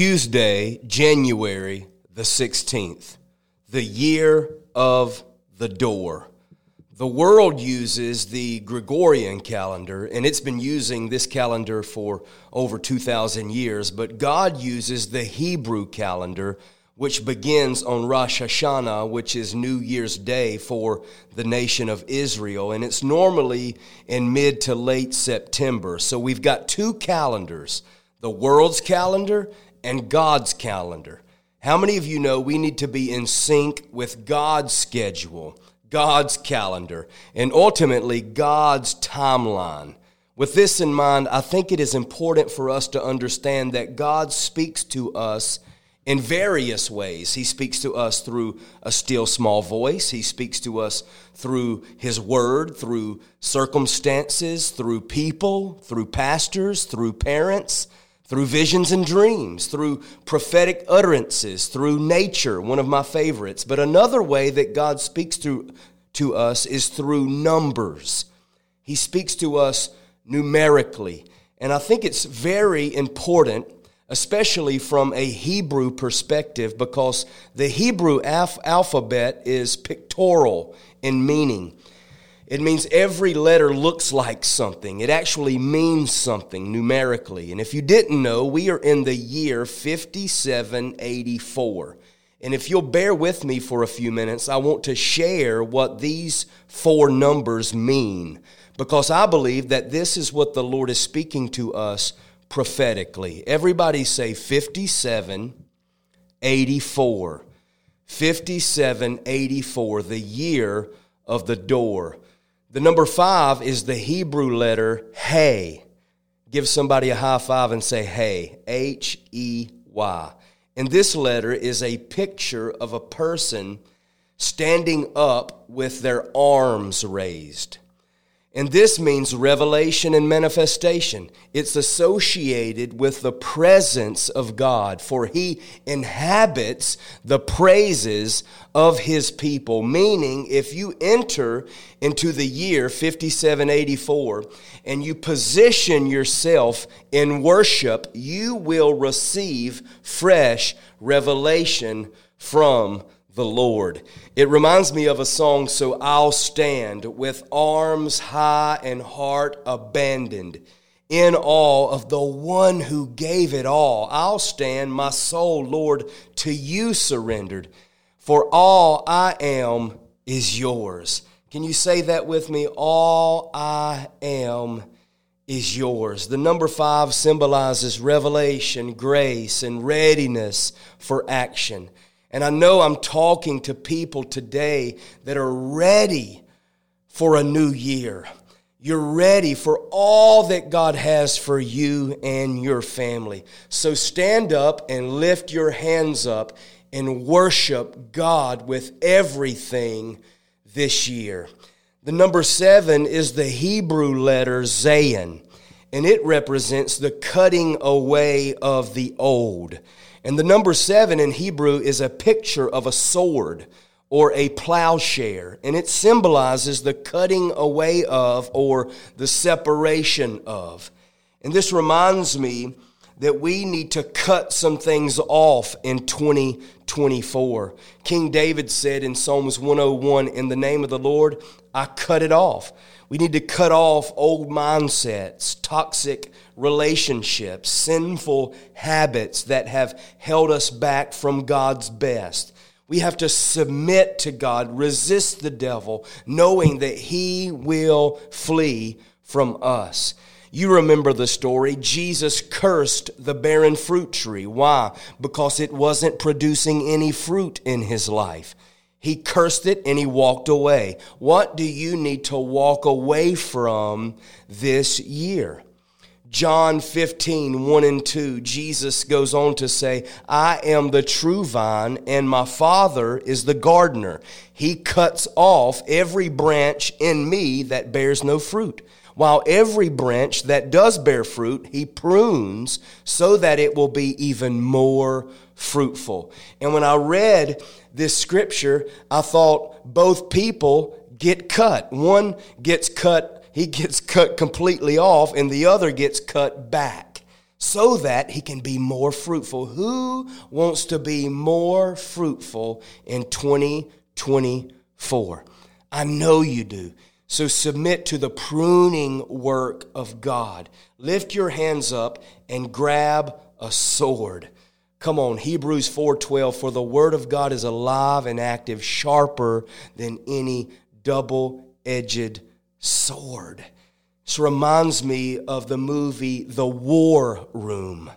Tuesday, January the 16th, the year of the door. The world uses the Gregorian calendar, and it's been using this calendar for over 2,000 years, but God uses the Hebrew calendar, which begins on Rosh Hashanah, which is New Year's Day for the nation of Israel, and it's normally in mid to late September. So we've got two calendars the world's calendar and God's calendar. How many of you know we need to be in sync with God's schedule? God's calendar, and ultimately God's timeline. With this in mind, I think it is important for us to understand that God speaks to us in various ways. He speaks to us through a still small voice, He speaks to us through His Word, through circumstances, through people, through pastors, through parents through visions and dreams, through prophetic utterances, through nature, one of my favorites. But another way that God speaks to, to us is through numbers. He speaks to us numerically. And I think it's very important, especially from a Hebrew perspective, because the Hebrew alph- alphabet is pictorial in meaning. It means every letter looks like something. It actually means something numerically. And if you didn't know, we are in the year 5784. And if you'll bear with me for a few minutes, I want to share what these four numbers mean because I believe that this is what the Lord is speaking to us prophetically. Everybody say 5784. 5784, the year of the door. The number five is the Hebrew letter Hey. Give somebody a high five and say Hey, H E Y. And this letter is a picture of a person standing up with their arms raised. And this means revelation and manifestation. It's associated with the presence of God, for He inhabits the praises of His people. Meaning, if you enter into the year 5784 and you position yourself in worship, you will receive fresh revelation from the Lord. It reminds me of a song, So I'll Stand with arms high and heart abandoned in awe of the one who gave it all. I'll stand, my soul, Lord, to you surrendered, for all I am is yours. Can you say that with me? All I am is yours. The number five symbolizes revelation, grace, and readiness for action. And I know I'm talking to people today that are ready for a new year. You're ready for all that God has for you and your family. So stand up and lift your hands up and worship God with everything this year. The number seven is the Hebrew letter Zayin, and it represents the cutting away of the old. And the number seven in Hebrew is a picture of a sword or a plowshare, and it symbolizes the cutting away of or the separation of. And this reminds me that we need to cut some things off in 2024. King David said in Psalms 101, In the name of the Lord, I cut it off. We need to cut off old mindsets, toxic relationships, sinful habits that have held us back from God's best. We have to submit to God, resist the devil, knowing that he will flee from us. You remember the story. Jesus cursed the barren fruit tree. Why? Because it wasn't producing any fruit in his life. He cursed it and he walked away. What do you need to walk away from this year? John 15, 1 and 2, Jesus goes on to say, I am the true vine, and my Father is the gardener. He cuts off every branch in me that bears no fruit, while every branch that does bear fruit, he prunes so that it will be even more fruitful. And when I read this scripture, I thought both people get cut. One gets cut, he gets cut completely off, and the other gets cut back. so that he can be more fruitful. Who wants to be more fruitful in 2024? I know you do. So submit to the pruning work of God. Lift your hands up and grab a sword. Come on, Hebrews 4:12 for the word of God is alive and active, sharper than any double-edged sword. This reminds me of the movie The War Room.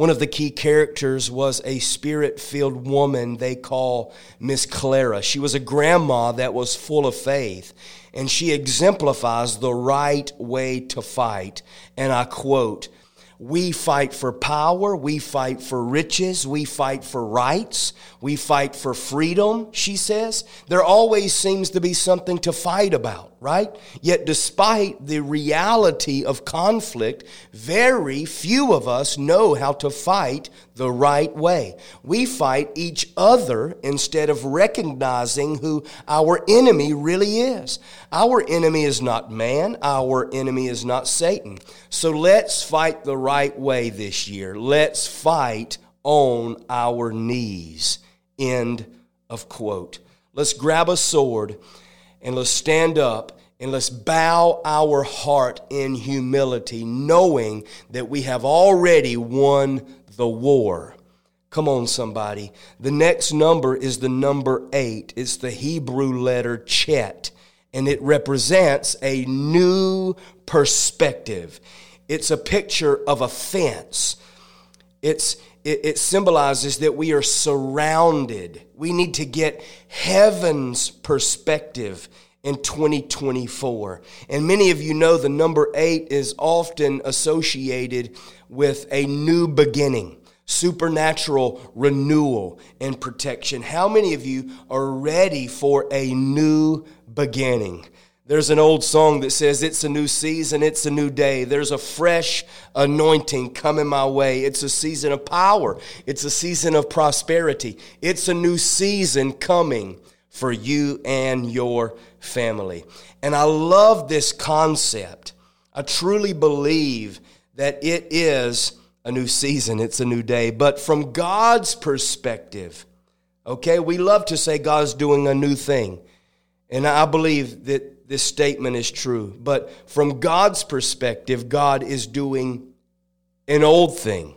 One of the key characters was a spirit filled woman they call Miss Clara. She was a grandma that was full of faith, and she exemplifies the right way to fight. And I quote, we fight for power. We fight for riches. We fight for rights. We fight for freedom, she says. There always seems to be something to fight about, right? Yet, despite the reality of conflict, very few of us know how to fight the right way. We fight each other instead of recognizing who our enemy really is. Our enemy is not man, our enemy is not Satan. So let's fight the right way this year. Let's fight on our knees. End of quote. Let's grab a sword and let's stand up and let's bow our heart in humility, knowing that we have already won the war. Come on, somebody. The next number is the number eight. It's the Hebrew letter Chet, and it represents a new perspective. It's a picture of a fence. It's, it, it symbolizes that we are surrounded. We need to get heaven's perspective in 2024. And many of you know the number eight is often associated with a new beginning, supernatural renewal and protection. How many of you are ready for a new beginning? There's an old song that says, It's a new season, it's a new day. There's a fresh anointing coming my way. It's a season of power, it's a season of prosperity. It's a new season coming for you and your family. And I love this concept. I truly believe that it is a new season, it's a new day. But from God's perspective, okay, we love to say God's doing a new thing. And I believe that this statement is true. But from God's perspective, God is doing an old thing.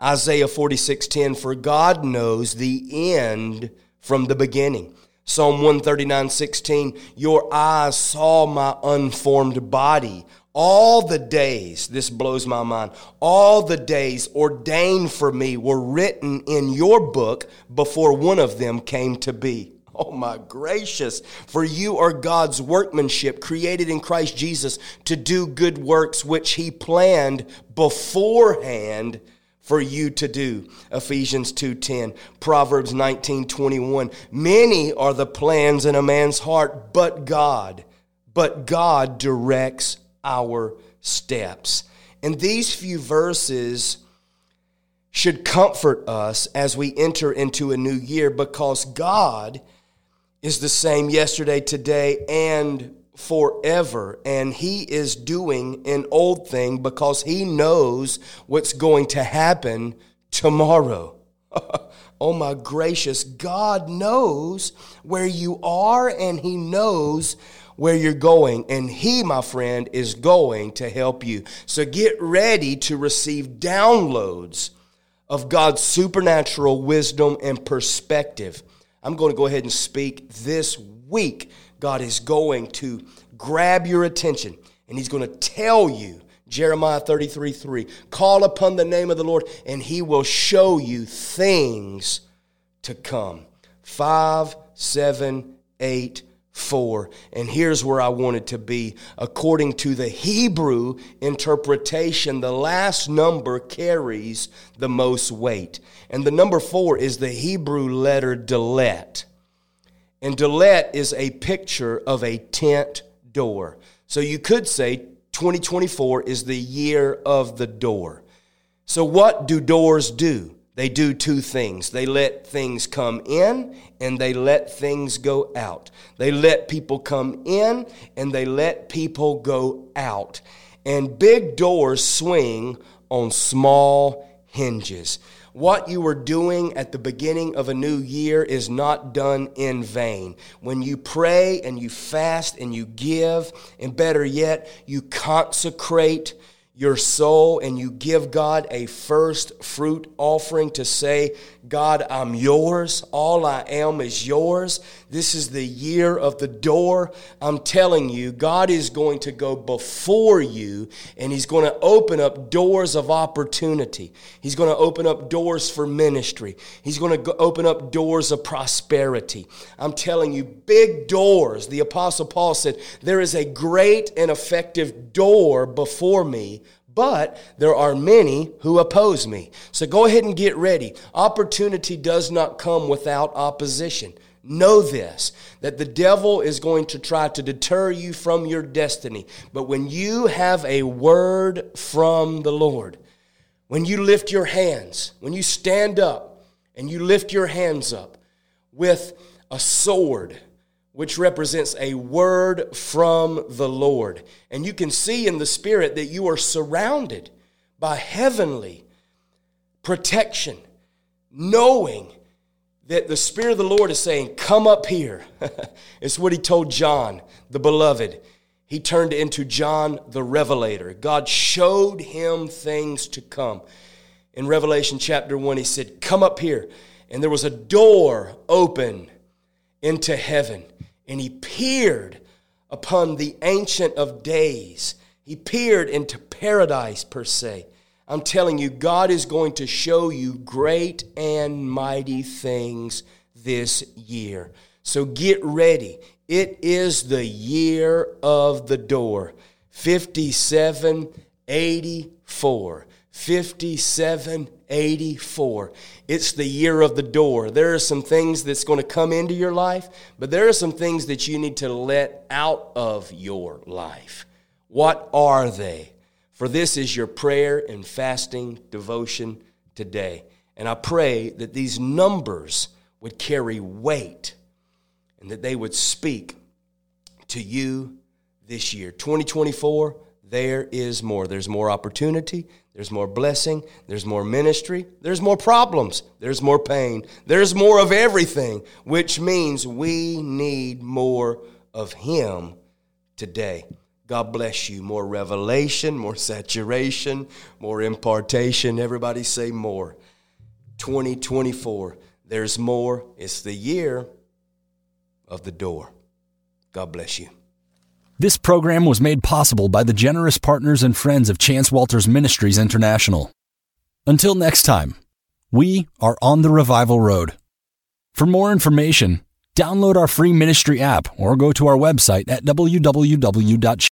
Isaiah 46:10 for God knows the end from the beginning. Psalm 139, 16, your eyes saw my unformed body. All the days, this blows my mind, all the days ordained for me were written in your book before one of them came to be. Oh my gracious. For you are God's workmanship, created in Christ Jesus to do good works which He planned beforehand for you to do. Ephesians 2:10, Proverbs 19:21. Many are the plans in a man's heart, but God, but God directs our steps. And these few verses should comfort us as we enter into a new year because God is the same yesterday, today, and forever. And he is doing an old thing because he knows what's going to happen tomorrow. oh my gracious, God knows where you are and he knows where you're going. And he, my friend, is going to help you. So get ready to receive downloads of God's supernatural wisdom and perspective. I'm going to go ahead and speak this week God is going to grab your attention and He's going to tell you, Jeremiah 33 3, call upon the name of the Lord and He will show you things to come. Five, seven, eight, four. And here's where I wanted to be. According to the Hebrew interpretation, the last number carries the most weight. And the number four is the Hebrew letter Dalet. And Dalet is a picture of a tent door. So you could say 2024 is the year of the door. So, what do doors do? They do two things. They let things come in and they let things go out. They let people come in and they let people go out. And big doors swing on small hinges. What you are doing at the beginning of a new year is not done in vain. When you pray and you fast and you give, and better yet, you consecrate your soul and you give God a first fruit offering to say, God, I'm yours. All I am is yours. This is the year of the door. I'm telling you, God is going to go before you and He's going to open up doors of opportunity. He's going to open up doors for ministry. He's going to open up doors of prosperity. I'm telling you, big doors. The Apostle Paul said, There is a great and effective door before me but there are many who oppose me. So go ahead and get ready. Opportunity does not come without opposition. Know this that the devil is going to try to deter you from your destiny. But when you have a word from the Lord, when you lift your hands, when you stand up and you lift your hands up with a sword, which represents a word from the Lord. And you can see in the Spirit that you are surrounded by heavenly protection, knowing that the Spirit of the Lord is saying, Come up here. it's what He told John, the beloved. He turned into John the Revelator. God showed him things to come. In Revelation chapter 1, He said, Come up here. And there was a door open into heaven and he peered upon the Ancient of Days. He peered into paradise, per se. I'm telling you, God is going to show you great and mighty things this year. So get ready. It is the year of the door. 5784. 5784. It's the year of the door. There are some things that's going to come into your life, but there are some things that you need to let out of your life. What are they? For this is your prayer and fasting devotion today. And I pray that these numbers would carry weight and that they would speak to you this year. 2024, there is more. There's more opportunity. There's more blessing. There's more ministry. There's more problems. There's more pain. There's more of everything, which means we need more of Him today. God bless you. More revelation, more saturation, more impartation. Everybody say more. 2024. There's more. It's the year of the door. God bless you. This program was made possible by the generous partners and friends of Chance Walters Ministries International. Until next time, we are on the revival road. For more information, download our free ministry app or go to our website at www.chancewalters.org.